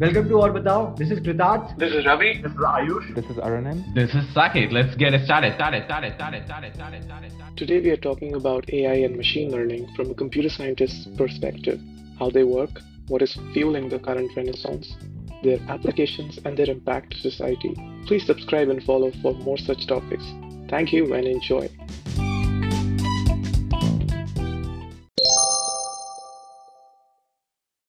Welcome to Or Batao. This is Kritarth. This is Ravi. This is Ayush. This is Aranim. This is Saket. Let's get it started. Started. Started. Started. Started. Started. Started. Today we are talking about AI and machine learning from a computer scientist's perspective. How they work, what is fueling the current renaissance, their applications and their impact to society. Please subscribe and follow for more such topics. Thank you and enjoy.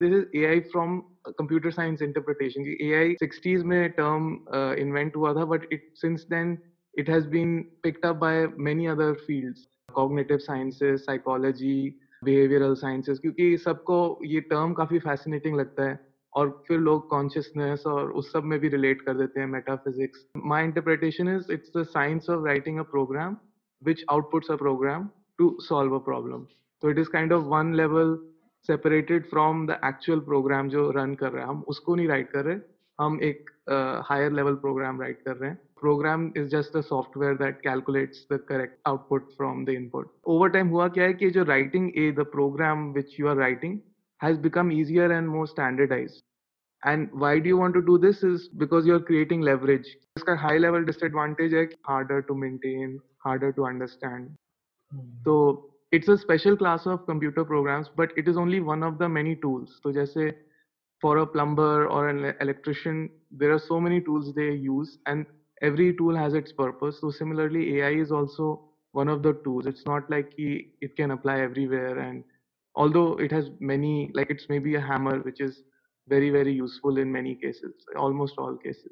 This is AI from computer science interpretation. The AI 60s में term uh, invent हुआ था, but it since then it has been picked up by many other fields, cognitive sciences, psychology, behavioral sciences. क्योंकि सबको ये term काफ़ी fascinating लगता है और फिर लोग consciousness और उस सब में भी relate कर देते हैं metaphysics. My interpretation is it's the science of writing a program which outputs a program to solve a problem. So it is kind of one level separated from the actual program जो run कर रहे हैं हम उसको नहीं right कर रहे हम एक हायर लेवल प्रोग्राम राइट कर रहे हैं। Program is just the software that calculates the correct output from the input over time हुआ क्या है कि जो writing a the program which you are writing has become easier and more standardise and why do want to do this is because you are creating leverage इसका high level disadvantage है harder to maintain harder to understand तो it's a special class of computer programs, but it is only one of the many tools. So just say for a plumber or an electrician, there are so many tools they use and every tool has its purpose. So similarly, AI is also one of the tools. It's not like it can apply everywhere. And although it has many, like it's maybe a hammer, which is very, very useful in many cases, almost all cases.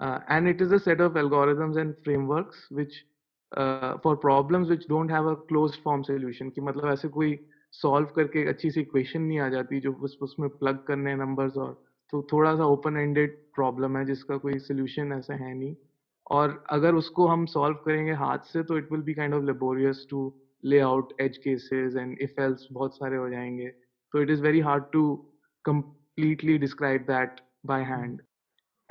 Uh, and it is a set of algorithms and frameworks which for problems which don't have a close form solution कि मतलब ऐसे कोई solve करके अच्छी सी equation नहीं आ जाती जो बस उसमें प्लग करने नंबर्स और तो थोड़ा सा ओपन एंडेड प्रॉब्लम है जिसका कोई सोल्यूशन ऐसा है नहीं। और अगर उसको हम सॉल्व करेंगे हाथ से तो it will be kind of laborious to lay out edge cases and if else बहुत सारे हो जाएँगे। तो it is very hard to completely describe that by hand.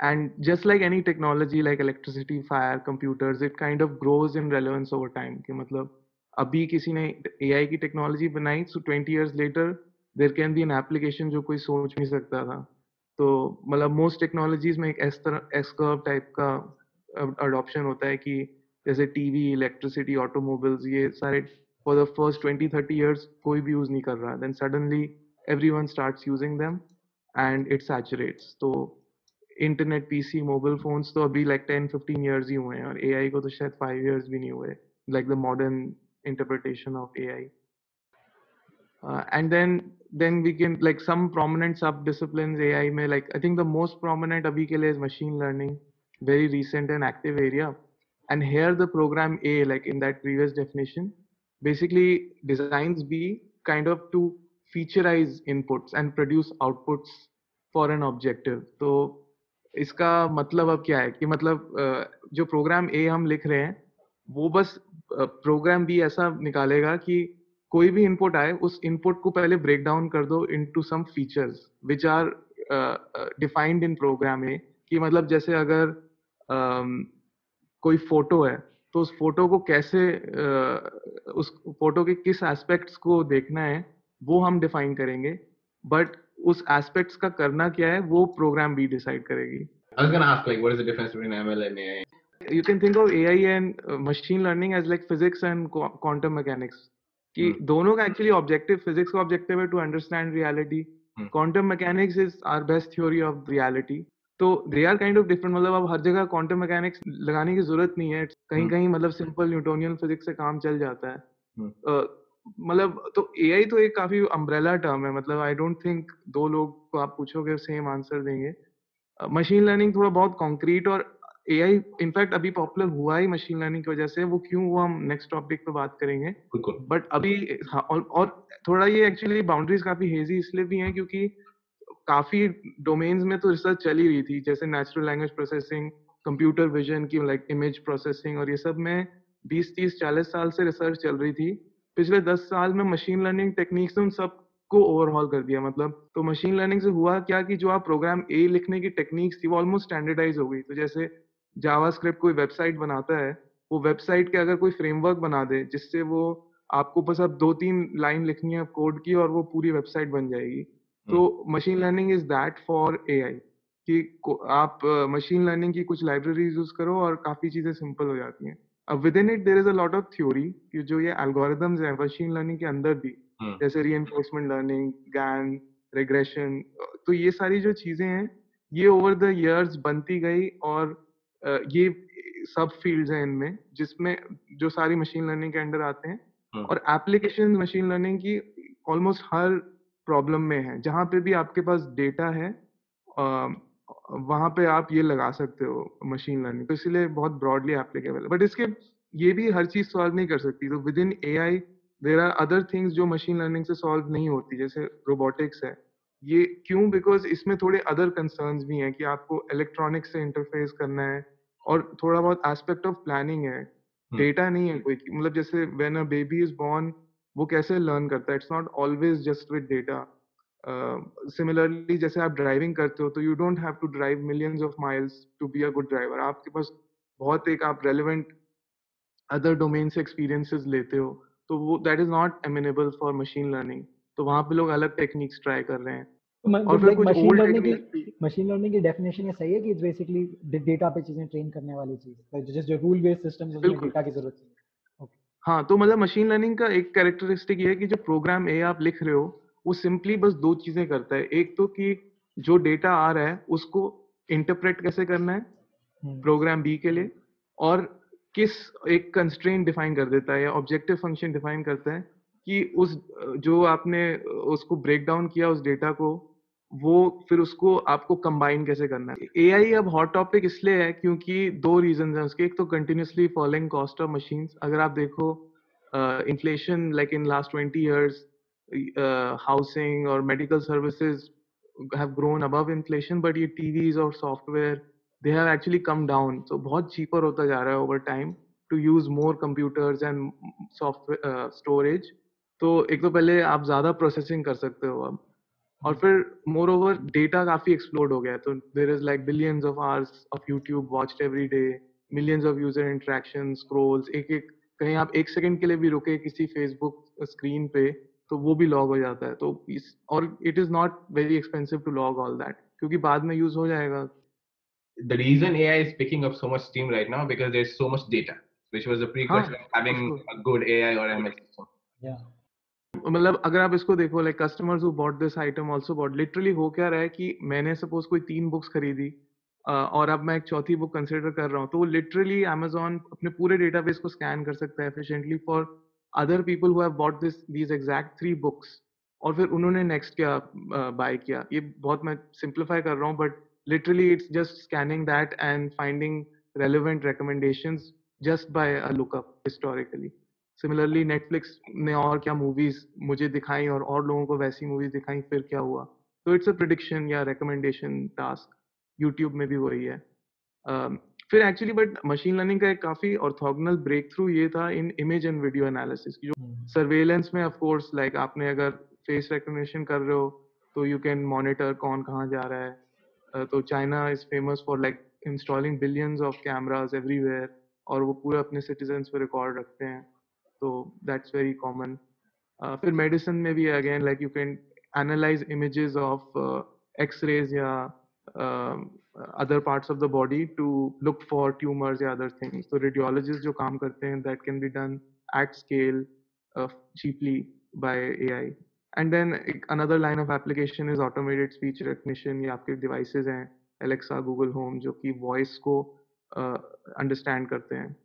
and just like any technology like electricity fire computers it kind of grows in relevance over time कि मतलब अभी किसी ने AI की टेक्नोलॉजी बनाई so 20 years later there can be an application जो कोई सोच नहीं सकता था तो मतलब most technologies में एक एस तरह एस कर्व टाइप का अडॉप्शन होता है कि जैसे टीवी इलेक्ट्रिसिटी ऑटोमोबाइल्स ये सारे फॉर द फर्स्ट 20 30 years कोई भी यूज नहीं कर रहा then suddenly everyone starts using them and it saturates तो इंटरनेट पीसी मोबाइल फोन्स तो अभी लाइक टेन फिफ्टीन ईयर्स ही हुए हैं और ए को तो शायद फाइव ईयर्स भी नहीं हुए like the modern interpretation of A I and then then we can like some prominent sub disciplines AI may like I think the most prominent abhi ke liye is machine learning, very recent and active area. And here the program A, like in that previous definition, basically designs B kind of to featureize inputs and produce outputs for an objective. So इसका मतलब अब क्या है कि मतलब जो programme ए हम लिख रहे हैं वो बस प्रोग्राम बी ऐसा निकालेगा कि कोई भी इनपुट आए उस इनपुट को पहले ब्रेक डाउन कर दो into some features which are defined in program uh कि मतलब जैसे अगर uh, कोई फ़ोटो है तो उस फ़ोटो को कैसे uh, उस फ़ोटो के किस एस्पेक्ट्स को देखना है वो हम डिफाइन करेंगे बट उस एस्पेक्ट्स का करना क्या है वो प्रोग्राम भी डिसाइड करेगी I was going to ask like what is the difference between ML and AI? You can think of AI and uh, machine learning as like physics and quantum mechanics. कि hmm. दोनों का actually objective physics का objective है to understand reality quantum mechanics is our best theory of reality तो they are kind of different मतलब अब हर जगह quantum mechanics लगाने की ज़रूरत नहीं है कहीं hmm. कहीं मतलब सिंपल न्यूटोनियन फिजिक्स से काम चल जाता है hmm. uh, मतलब तो ए आई तो एक काफ़ी अम्ब्रेला टर्म है मतलब आई डोंट थिंक दो लोग को आप पूछोगे सेम आंसर देंगे। मशीन लर्निंग थोड़ा बहुत कॉन्क्रीट और ए आई इनफैक्ट अभी पॉपुलर हुआ ही मशीन लर्निंग की वजह से वो क्यों हुआ हम नेक्स्ट टॉपिक पे बात करेंगे। बट अभी हाँ, और, और थोड़ा ये एक्चुअली बाउंड्रीज काफ़ी हेजी इसलिए भी हैं क्योंकि काफ़ी डोमेन्स में तो रिसर्च चल ही रही थी जैसे natural language processing computer vision की लाइक इमेज प्रोसेसिंग और ये सब में 20 30 40 साल से रिसर्च चल रही थी। पिछले दस साल में मशीन लर्निंग टेक्निक्स ने उन सबको ओवरहॉल कर दिया मतलब। तो मशीन लर्निंग से हुआ क्या कि जो आप प्रोग्राम ए लिखने की टेक्निक्स थी वो ऑलमोस्ट स्टैंडर्डाइज हो गई। तो जैसे जावास्क्रिप्ट कोई वेबसाइट बनाता है वो वेबसाइट के अगर कोई फ्रेमवर्क बना दे जिससे वो आपको बस अब दो तीन लाइन लिखनी है कोड की और वो पूरी वेबसाइट बन जाएगी। तो machine learning is that for AI कि को- आप मशीन लर्निंग की कुछ लाइब्रेरीज यूज़ करो और काफ़ी चीज़ें सिंपल हो जाती हैं। Within it there is a lot of theory कि जो ये एल्गोरिदम्स है मशीन लर्निंग के अंदर भी हम्म। जैसे री एनफोर्समेंट लर्निंग गैन रिग्रेशन तो ये सारी जो चीज़ें हैं ये ओवर द इयर्स बनती गई और अ, ये सब फील्ड्स हैं इनमें जिसमें जो सारी मशीन लर्निंग के अंडर आते हैं हम्म। और एप्लीकेशन मशीन लर्निंग की ऑलमोस्ट हर प्रॉब्लम में है जहाँ पे भी आपके पास डेटा है वहाँ पे आप ये लगा सकते हो मशीन लर्निंग तो इसलिए बहुत ब्रॉडली एप्लीकेबल है। बट इसके ये भी हर चीज़ सॉल्व नहीं कर सकती तो within A I there are other things जो मशीन लर्निंग से सॉल्व नहीं होती जैसे रोबोटिक्स है। ये क्यों? बिकॉज़ इसमें थोड़े अदर कंसर्न्स भी हैं कि आपको इलेक्ट्रॉनिक्स से इंटरफेस करना है और थोड़ा बहुत एस्पेक्ट ऑफ़ प्लानिंग है। डेटा नहीं है कोई मतलब जैसे when a baby is born वो कैसे लर्न करता है? It's not always just with data similarly जैसे आप ड्राइविंग करते हो तो you don't have to drive millions of miles to be a good driver आपके पास बहुत एक आप रेलिवेंट अदर डोमेन से एक्सपीरियंसेस लेते हो तो वो that is not amenable for machine learning तो वहाँ पे लोग अलग टेक्निक्स ट्राई कर रहे हैं। और फिर कुछ मशीन लर्निंग की मशीन लर्निंग की डेफिनेशन ये सही है कि इट्स बेसिकली डेटा पे चीज़ें ट्रेन करने वाली चीज़? जस्ट जो रूल बेस्ड सिस्टम्स उसमें डेटा की ज़रूरत है। हाँ तो मतलब मशीन लर्निंग का एक कैरेक्टरिस्टिक ये है कि जो प्रोग्राम ए आप लिख रहे हो वो सिंपली बस दो चीज़ें करता है। एक तो कि जो डेटा आ रहा है उसको इंटरप्रेट कैसे करना है? हम्म, प्रोग्राम बी के लिए। और किस एक कंस्ट्रेंट डिफाइन कर देता है या ऑब्जेक्टिव फ़ंक्शन डिफाइन करता है कि उस जो आपने उसको ब्रेक डाउन किया उस डेटा को वो फिर उसको आपको कंबाइन कैसे करना है? एआई अब हॉट टॉपिक इसलिए है क्योंकि दो रीजन है उसके। एक तो continuously following cost of machines अगर आप देखो inflation like in last twenty years housing और medical services have grown above inflation but ये TVs और software they have actually come down. So बहुत cheaper होता जा रहा है over time to use more computers and software uh, storage. तो एक तो पहले आप ज़्यादा प्रोसेसिंग कर सकते हो अब। और फिर मोर ओवर डेटा काफ़ी एक्सप्लोड हो गया है। तो there is like billions of hours of YouTube watched every day millions of user interaction scrolls एक एक कहीं आप एक सेकंड के लिए भी रुके किसी फेसबुक स्क्रीन पे तो वो भी लॉग हो जाता है तो इस और it is not very expensive to log all that क्योंकि बाद में यूज़ हो जाएगा The reason AI is picking up so much steam right now because there's so much data, which was a precursor of having a good AI or ML system. yeah. मतलब अगर आप इसको देखो like customers who bought this item also bought literally हो क्या रहा है कि मैंने सपोज़ कोई तीन बुक्स खरीदी और अब मैं एक चौथी बुक कंसिडर कर रहा हूँ तो वो लिटरली अमेजोन अपने पूरे डेटाबेस को स्कैन कर सकता है efficiently for other people exact three books और फिर उन्होंने नेक्स्ट क्या बाय किया? ये बहुत मैं सिंप्लीफाई कर रहा हूँ but literally it's just scanning that and finding relevant recommendations just by a lookup historically similarly Netflix ने और क्या मूवीज़ मुझे दिखाई और और लोगों को वैसी मूवीज़ दिखाई, फिर क्या हुआ? तो इट्स अ प्रिडिक्शन या रिकमेंडेशन टास्क यूट्यूब में भी वही है। फिर एक्चुअली बट मशीन लर्निंग का एक काफ़ी ऑर्थोगनल ब्रेक थ्रू ये था in image and video analysis की जो हम्म, सर्वेलेंस में ऑफ़ कोर्स लाइक आपने अगर फेस रिकग्निशन कर रहे हो तो यू कैन मॉनिटर कौन कहाँ जा रहा है। Uh, तो China is famous for like installing billions of cameras everywhere और वो पूरे अपने सिटीजन्स पे रिकॉर्ड रखते हैं। तो दैट्स वेरी कॉमन फिर मेडिसिन में भी again like you can analyse images of X rays या Other parts of the body to look for tumours या अदर थिंग्स तो रेडियोलॉजिस्ट जो काम करते हैं that can be done at scale cheaply by AI. And then एक- another line of application is automated speech recognition. ये आपके devices हैं Alexa, Google Home जो कि voice को uh, understand करते हैं.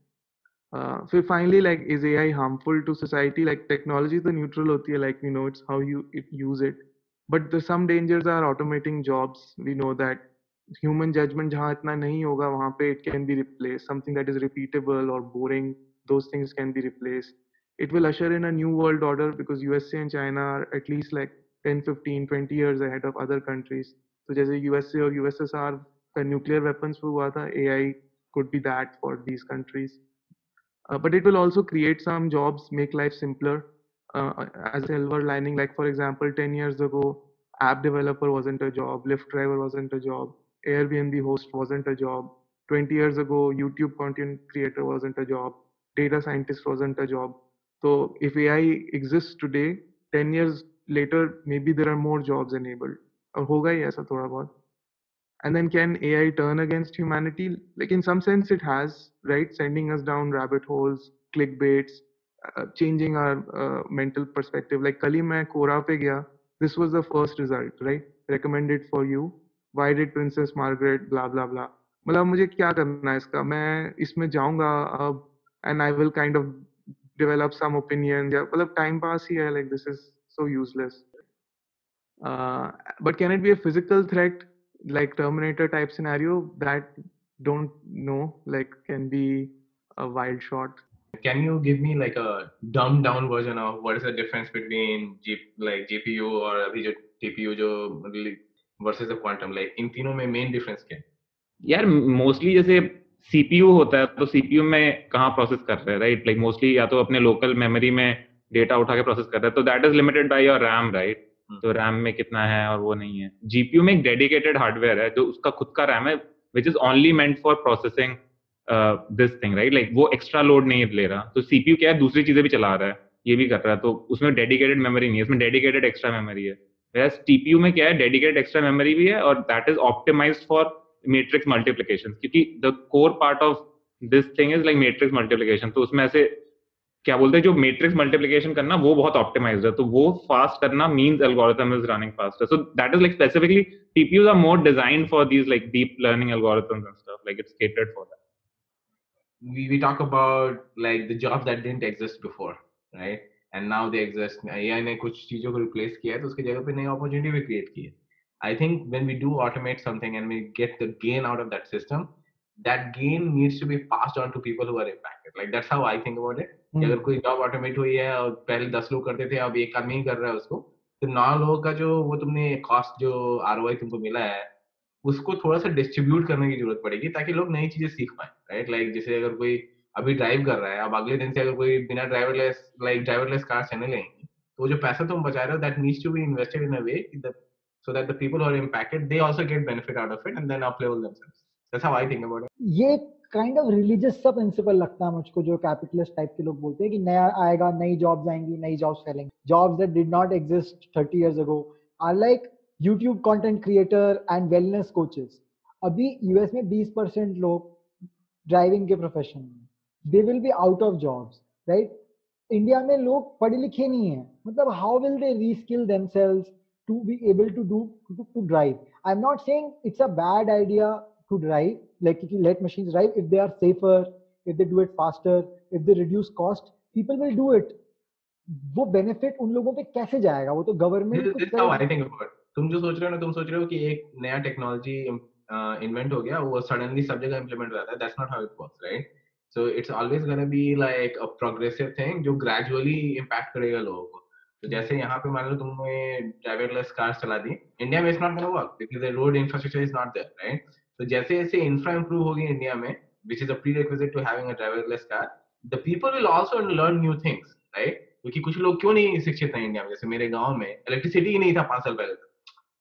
Uh, फिर finally like is AI harmful to society? Like technology तो neutral होती है like we know it's how you it use it. But the some dangers are automating jobs. We know that human judgment jahan itna nahi hoga wahan pe it can be replaced. Something that is repeatable or boring those things can be replaced. It will usher in a new world order because usa and china are at least like 10 15 20 years ahead of other countries. So jaise usa or ussr ka nuclear weapons pe hua ai could be that for these countries. Uh, but it will also create some jobs make life simpler. Uh, as a silver lining like for example 10 years ago app developer wasn't a job lyft driver wasn't a job. Airbnb host wasn't a job. 20 years ago, YouTube content creator wasn't a job, data scientist wasn't a job. So if AI exists today, 10 years later maybe there are more jobs enabled और होगा ही ऐसा थोड़ा बहुत and then can AI turn against humanity? Like in some sense, it has, right? Sending us down rabbit holes, clickbaits, uh, changing our uh, mental perspective. Like kali main Quora pe gaya. This was the first result, right? Recommended for you. Why did Princess Margaret? Blah blah blah. मतलब मुझे क्या करना है इसका मैं इसमें जाऊँगा अब and I will kind of develop some opinion मतलब टाइम पास ही है like this is so useless but can it be a physical threat like terminator type scenario that don't know like can be a wild shot can you give me like a dumbed down version of what is the difference between G, like gpu or tpu जो versus the quantum like इन तीनों में main difference क्या है? यार mostly जैसे CPU होता है तो सीपीयू में कहाँ प्रोसेस कर रहे हैं राइट लाइक मोस्टली या तो अपने लोकल मेमोरी में डेटा उठा के प्रोसेस कर रहे हैं तो that is limited by your RAM right तो रैम में कितना है और वो नहीं है। जीपीयू में एक डेडिकेटेड हार्डवेयर है जो उसका खुद का रैम है which is only meant for processing this thing right like वो एक्स्ट्रा लोड नहीं ले रहा। तो सीपीयू क्या है? दूसरी चीज़ें भी चला रहा है ये भी कर रहा है तो उसमें डेडिकेटेड मेमोरी नहीं है उसमें डेडिकेटेड एक्स्ट्रा मेमोरी है। टीपीयू में क्या है डेडिकेटेड एक्स्ट्रा मेमोरी भी है और that is optimise for matrix multiplication क्योंकि the core part of this thing is like matrix multiplication तो उसमें ऐसे क्या बोलते हैं जो मैट्रिक्स मल्टीप्लीकेशन करना वो बहुत ऑप्टिमाइज्ड है। तो वो फास्ट करना means algorithm is running faster so that is like specifically TPUs are more designed for these like deep learning algorithms and stuff like it's catered for that. We, we talk about like the jobs that didn't exist before right? And now they exist ए ने कुछ चीज़ों को replace किया है तो उसके जगह पे नई अपॉर्चुनिटी भी क्रिएट की है। I think when we do automate something and we get the gain out of that system that gain needs to be pass on to people हुआ like that's how I think about it अगर कोई job automate हुई है और पहले दस लोग करते थे अब एक काम ही कर रहा है उसको तो नौ लोगों का जो वो तुमने कॉस्ट जो ROI तुमको मिला है उसको थोड़ा सा डिस्ट्रीब्यूट करने की ज़रूरत पड़ेगी ताकि लोग नई चीज़ें सीख पाए राइट लाइक जैसे अगर कोई अभी ड्राइव कर रहा है। अब अगले दिन से अगर कोई बिना ड्राइवरलेस लाइक ड्राइवरलेस कार चलने लगेंगे तो जो पैसा तुम बचा रहे हो that needs to be invested in a way so that the people who are impacted, they also get benefit out of it and then uplevel themselves. That's how i think about it. ये kind of religious सा principle लगता है मुझको, जो capitalist type के लोग बोलते हैं कि नया आएगा, नई जॉब्स आएँगी, नई jobs फैलेंगी। Jobs that did not exist 30 years ago are like YouTube content creator and wellness coaches अभी यूएस में 20 परसेंट लोग ड्राइविंग के प्रोफेशन में they will be out of jobs right India में लोग पढ़े लिखे नहीं है मतलब how will they reskill themselves to be able to do to, to drive? I'm not saying it's a bad idea to drive like if you let machines drive. If they are safer if they do it faster if they reduce cost people will do it. वो benefit उन लोगों पे कैसे जाएगा? वो तो government I think about तुम जो सोच रहे हो ना तुम सोच रहे हो कि एक नया टेक्नोलॉजी इन्वेंट हो गया वो सडनली सब जगह इंप्लीमेंट हो जाता है। That's not how it works right so it's always gonna be like a progressive thing जो ग्रेजुअली इंपैक्ट करेगा लोगों को। तो जैसे यहाँ पे मान लो तुमने ड्राइवरलेस कार चला दी इंडिया में it's not gonna work because the road infrastructure is not there right तो जैसे जैसे इंफ्रा इंप्रूव होगी इंडिया में which is a prerequisite to having a driverless car the people will also learn new things right? क्योंकि कुछ लोग क्यों नहीं शिक्षित हैं इंडिया में? जैसे मेरे गाँव में इलेक्ट्रिसिटी ही नहीं था पाँच साल पहले तक।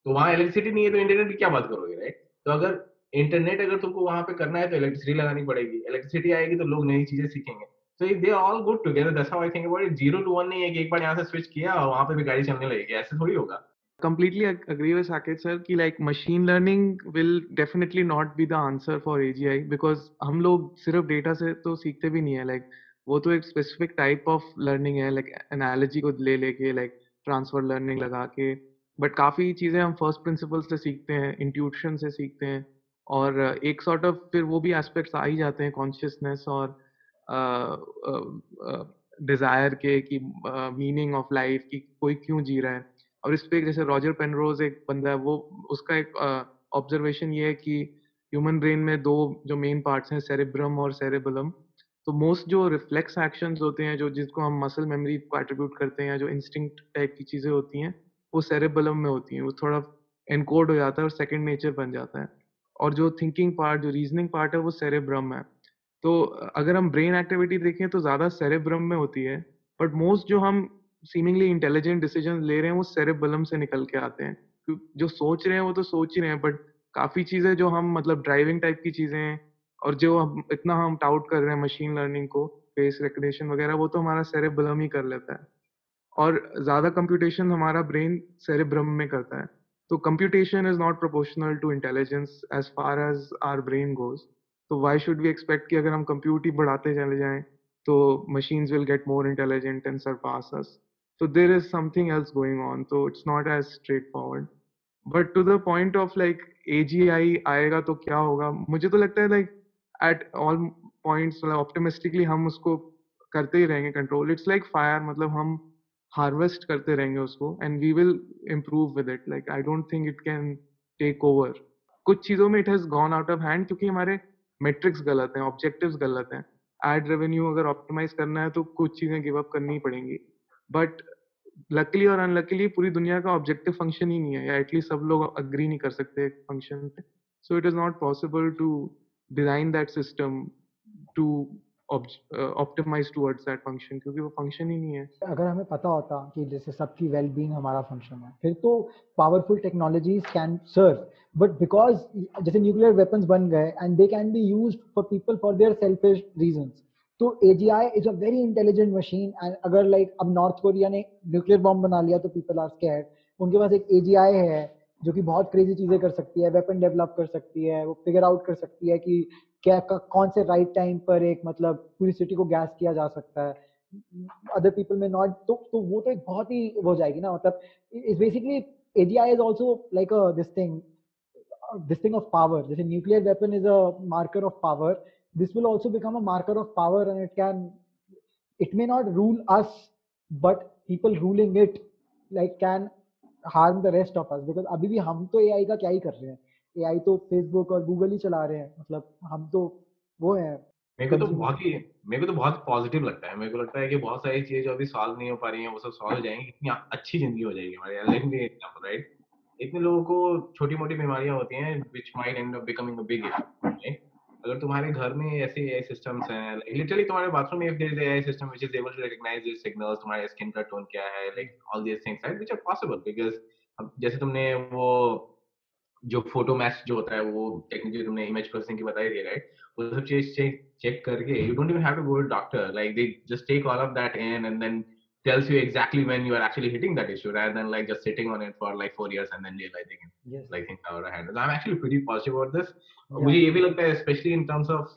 तो वहाँ इलेक्ट्रिसिटी नहीं है तो इंटरनेट की क्या बात करोगे राइट तो अगर इंटरनेट अगर तुमको वहाँ पे करना है तो इलेक्ट्रिसिटी लगानी पड़ेगी। इलेक्ट्रिसिटी आएगी तो लोग नई चीज़ें सीखेंगे। तो दे all good together thus I think about zero to one नहीं है कि एक बार यहाँ से स्विच किया और वहाँ पे भी गाड़ी चलने लगेगी। ऐसे थोड़ी होगा। Completely agree with Saket sir कि like machine learning will definitely not be the answer for AGI because हम लोग सिर्फ़ डेटा से तो सीखते भी नहीं है। लाइक like, वो तो एक स्पेसिफिक टाइप ऑफ़ लर्निंग है लाइक like, एनालॉजी को ले लेके लाइक ट्रांसफ़र लर्निंग लगा के। बट काफ़ी चीज़ें हम फ़र्स्ट प्रिंसिपल से सीखते हैं इंट्यूशन से सीखते हैं। और एक सॉर्ट sort ऑफ़ of फिर वो भी aspects आ ही जाते हैं कॉन्शियसनेस और डिज़ायर के कि मीनिंग ऑफ़ लाइफ की कोई क्यों जी रहा है। और इस पे जैसे रॉजर पेनरोज एक बंदा है, वो, उसका एक ऑब्जर्वेशन ये है कि ह्यूमन ब्रेन में दो जो मेन पार्ट्स हैं सेरेब्रम और सेरेबलम तो मोस्ट जो रिफ्लेक्स एक्शंस होते हैं, जो जिसको हम मसल मेमोरी को एट्रीब्यूट करते हैं जो इंस्टिंक्ट टाइप की चीज़ें होती हैं, वो सेरेबलम में होती हैं। वो थोड़ा एनकोड हो जाता है और सेकेंड नेचर बन जाता है। और जो थिंकिंग पार्ट जो रीजनिंग पार्ट है, वो सेरेब्रम है। तो अगर हम ब्रेन एक्टिविटी देखें तो ज़्यादा सेरेब्रम में होती है बट मोस्ट जो हम सीमिंगली इंटेलिजेंट डिसीज़न ले रहे हैं, वो सेरेबलम से निकल के आते हैं। जो सोच रहे हैं, वो तो सोच ही रहे हैं बट काफ़ी चीज़ें जो हम मतलब ड्राइविंग टाइप की चीज़ें हैं, और जो हम, इतना हम टाउट कर रहे हैं मशीन लर्निंग को फेस रिकग्निशन वगैरह, वो तो हमारा सेरेबलम ही कर लेता है। और ज़्यादा कंप्यूटेशन हमारा ब्रेन सेरेब्रम में करता है। तो computation is not proportional to intelligence as far as our brain goes तो वाई शुड वी एक्सपेक्ट कि अगर हम कंप्यूट बढ़ाते चले जाएँ तो machine will get more intelligent and surpass तो there is something else going on तो it's not as straightforward but to the point of like A G I आएगा तो क्या होगा? मुझे तो लगता है लाइक एट ऑल पॉइंट्स मतलब ऑप्टोमिस्टिकली हम उसको करते ही रहेंगे कंट्रोल इट्स लाइक फायर मतलब हम harvest करते रहेंगे उसको and we will improve with it like I don't think it can take over कुछ चीज़ों में it has gone out of hand क्योंकि हमारे मेट्रिक्स गलत हैं, objectives गलत हैं. एड रेवेन्यू अगर ऑप्टिमाइज करना है तो कुछ चीज़ें गिव अप करनी पड़ेंगी. बट लकीली और अनलकीली पूरी दुनिया का ऑब्जेक्टिव फ़ंक्शन ही नहीं है, या एटलीस्ट सब लोग अग्री नहीं कर सकते फ़ंक्शन पे. So it is not possible to design that system to optimise towards that function क्योंकि वो फ़ंक्शन ही नहीं है। अगर हमें पता होता कि जैसे सबकी वेल बीइंग हमारा फ़ंक्शन है, फिर तो powerful technologies can serve but because जैसे न्यूक्लियर वेपन्स बन गए and they can be use for people for their selfish reasons तो AGI is a very intelligent machine and अगर लाइक अब नॉर्थ कोरिया ने न्यूक्लियर बॉम्ब बना लिया तो पीपल आर स्कैर्ड उनके पास एक एजीआई है जो कि बहुत क्रेजी चीज़ें कर सकती है वेपन डेवलप कर सकती है, वो फिगर आउट कर सकती है कि क्या कौन से राइट टाइम पर एक मतलब पूरी सिटी को गैस किया जा सकता है? अदर पीपल में नॉट तो तो वो तो एक बहुत ही हो जाएगी ना मतलब is basically AGI is also like a this thing this thing of power जैसे nuclear weapon is a marker of power this will also become a marker of power and it can, it may not rule us, but people ruling it, like, can harm the rest of us. Because अभी भी हम तो AI का क्या ही कर रहे हैं? AI तो फेसबुक और गूगल ही चला रहे हैं। मतलब हम तो वो है। मेरे को तो बहुत ही मेरे को तो बहुत पॉजिटिव लगता है। मेरे को लगता है कि बहुत सारी चीज़ें जो अभी सॉल्व नहीं हो पा रही हैं वो सब सॉल्व हो जाएँगी। इतनी अच्छी ज़िंदगी हो जाएगी हमारी। एग्जांपल राइट इतने लोगों को छोटी मोटी बीमारियाँ होती हैं which might end up becoming a big अगर तुम्हारे घर में ऐसे एआई सिस्टम्स हैं लिटरली तुम्हारे बाथरूम में if there is AI system which is able to recognise this signals तुम्हारे स्किन का टोन क्या है like all these things right which are possible because जैसे तुमने वो जो फ़ोटो मैच जो होता है वो टेक्निकली तुमने इमेज प्रोसेसिंग की बताई थी राइट वो सब चीज़ चेक चेक करके you don't even have to go to doctor like they just take all of that in and then tells you exactly when you are actually hitting that issue rather than like just sitting on it for like four years and then realizing it, yes. like things out of hand. So I'm actually pretty positive about this. Yeah. मुझे ये भी लगता है especially in terms of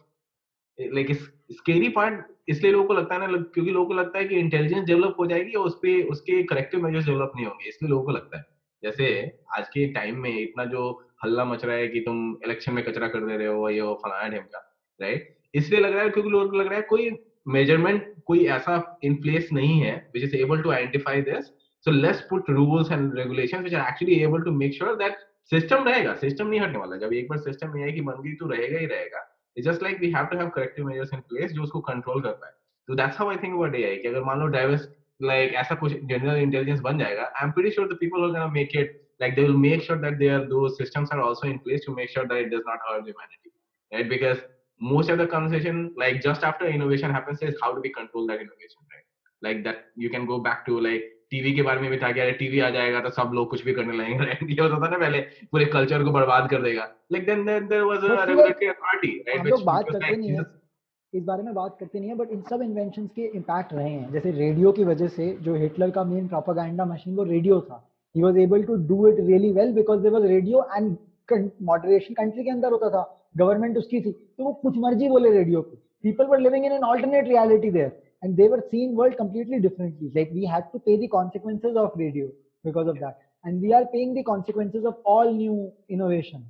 like इस scary part इसलिए लोगों को लगता है ना क्योंकि लोगों को लगता है कि इंटेलिजेंस डेवलप हो जाएगी और उस पे उसके करेक्टिव मेजर्स डेवलप नहीं होंगे इसलिए लोगों को लगता है जैसे आज के टाइम में इतना जो हल्ला मच रहा है कि तुम इलेक्शन में कचरा कर दे रहे हो, ये फलाना ढेमका राइट इसलिए लग रहा है, क्योंकि लोगों को लग रहा है कोई मेज़रमेंट कोई ऐसा इन प्लेस नहीं है which is able to identify this so let's put rules and regulation which are actually able to make sure that system रहेगा सिस्टम नहीं हटने वाला जब एक बार सिस्टम ये है कि बन तो रहेगा ही रहेगा। It's just like we have to have corrective measures in place जो उसको कंट्रोल करता है तो that's how I think about AI कि अगर मान लो डाइवर्स like ऐसा कुछ general intelligence बन जाएगा I'm pretty sure the people who are gonna make it like they will make sure that their those systems are also in place to make sure that it does not hurt humanity right because most of the conversation like just after innovation happens is how do we control that innovation right like that you can go back to like TV के बारे में भी था कि अरे TV आ जाएगा तो सब लोग कुछ भी करने लगेंगे ये होता था ना पहले पूरे कल्चर को बर्बाद कर देगा like then then there was a regulatory authority right लोग बात करते नहीं है इस बारे में बात करते नहीं है बट इन सब इन्वेंशन के इम्पैक्ट रहे हैं। जैसे रेडियो की वजह से जो हिटलर का मेन प्रोपागैंडा मशीन वो रेडियो था। He was able to do it really well because there was radio and moderation country के अंदर होता था। गवर्नमेंट उसकी थी तो वो कुछ मर्ज़ी बोले रेडियो पे people were living in an alternate reality there and they were seeing world completely differently like, we had to pay the consequences of radio because of that, and we are paying the consequences of all new innovations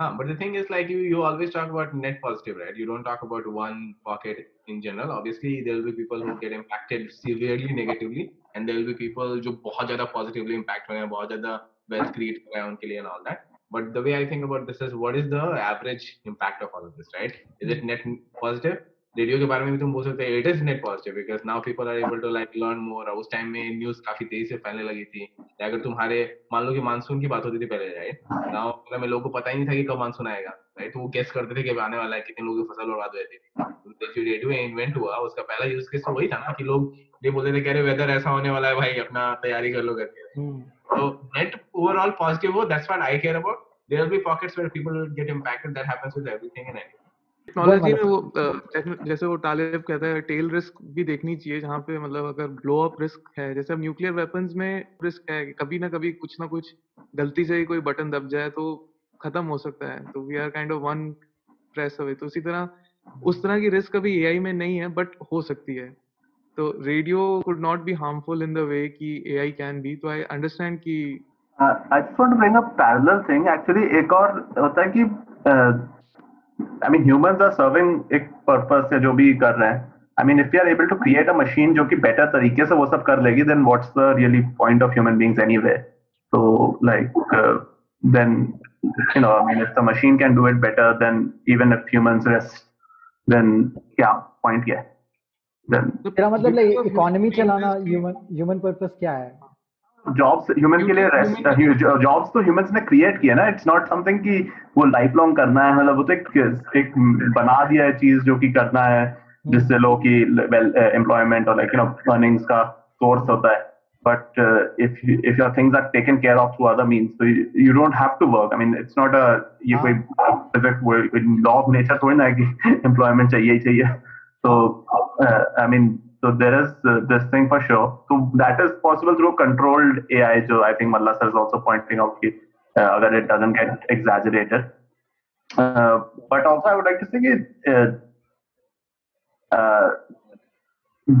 Huh, but the thing is like you you always talk about net positive right you don't talk about one pocket in general obviously there will be people who get impacted severely negatively and there will be people जो बहुत ज्यादा positively impact हो रहे हैं बहुत ज्यादा wealth create कर रहे हैं उनके लिए and all that but the way I think about this is what is the average impact of all of this right is it net positive Radio के बारे में भी तुम बोल सकते हैं it is net positive because now people are able to like learn more उस time में न्यूज़ काफ़ी तेज़ी से फैलने लगी थी। या अगर तुम्हारे मान लो कि मानसून की बात होती थी पहले राइट गाँव में लोगों को पता ही नहीं था कि कब मानसून आएगा राइट तो वो गेस करते थे कि आने वाला है कितने लोगों की फ़सल बर्बाद हो जाती थी। जो रेडियो इन्वेंट हुआ उसका पहला यूज़ केस तो वही था ना कि लोग ये बोलते थे कह रहे वेदर ऐसा होने वाला है भाई अपना तैयारी कर लो करके। तो नेट ओवरऑल पॉजिटिव हो that's what I care about there will be pockets where people get impacted. That happens with everything and anything technology में वो जैसे- वो तालिब कहता है टेल रिस्क भी देखनी चाहिए जहाँ पे मतलब अगर ब्लो अप रिस्क है। जैसे अब न्यूक्लियर वेपन्स में रिस्क है कभी ना कभी कुछ ना कुछ गलती से ही कोई बटन दब जाए तो खत्म हो सकता है। तो we are kind of one press away तो उसी तरह उस तरह की रिस्क अभी एआई में नहीं है बट हो सकती है। तो radio could not be harmful in the way कि एआई कैन बी तो आई अंडरस्टैंड कि I just want to bring up parallel thing actually एक और होता है कि I mean humans are serving एक पर्पस से जो भी कर रहे हैं. I mean if you are able to create a machine जो कि बेटर तरीके से वो सब कर लेगी then what's the really point of human beings anyway तो like then you know i mean if the machine can do it better then even if humans rest then yeah point yeah then तेरा मतलब like economy चलाना human human purpose क्या है? Jobs human के लिए jobs तो humans ने create किया ना इट्स नॉट समथिंग कि वो लाइफ लॉन्ग करना है मतलब वो तो एक, एक बना दिया है चीज़ जो कि करना है जिससे लोग की वेल एम्प्लॉयमेंट और लाइक यू नो अर्निंग्स का सोर्स होता है। But if if your things are taken care of through other means तो you don't have to work I mean it's not a ये कोई लॉ ऑफ़ नेचर थोड़ी ना है कि एम्प्लॉयमेंट चाहिए ही चाहिए। So uh, I mean, so there is uh, this thing for sure. So that is possible through controlled AI. So I think Malla sir is also pointing out that uh, that it doesn't get exaggerated. Uh, but also I would like to say that uh, uh,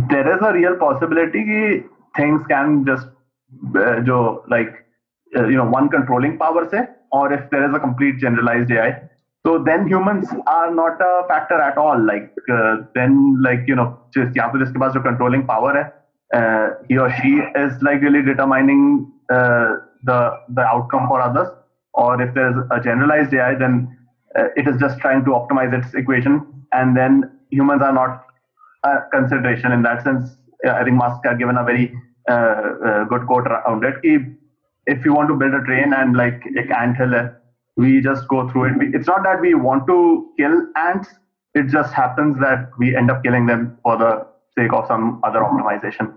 there is a real possibility that things can just uh, jo, like you know one controlling power say, or if there is a complete generalized AI, so then humans are not a factor at all like uh, then like you know just यहाँ पे जिसके पास जो controlling power है uh, he or she is like really determining uh, the the outcome for others or if there's a generalized AI then uh, it is just trying to optimize its equation and then humans are not a consideration in that sense uh, I think Musk had given a very uh, uh, good quote around it कि if you want to build a train and like एक ant hill है we just go through it. It's not that we want to kill ants. It just happens that we end up killing them for the sake of some other optimization.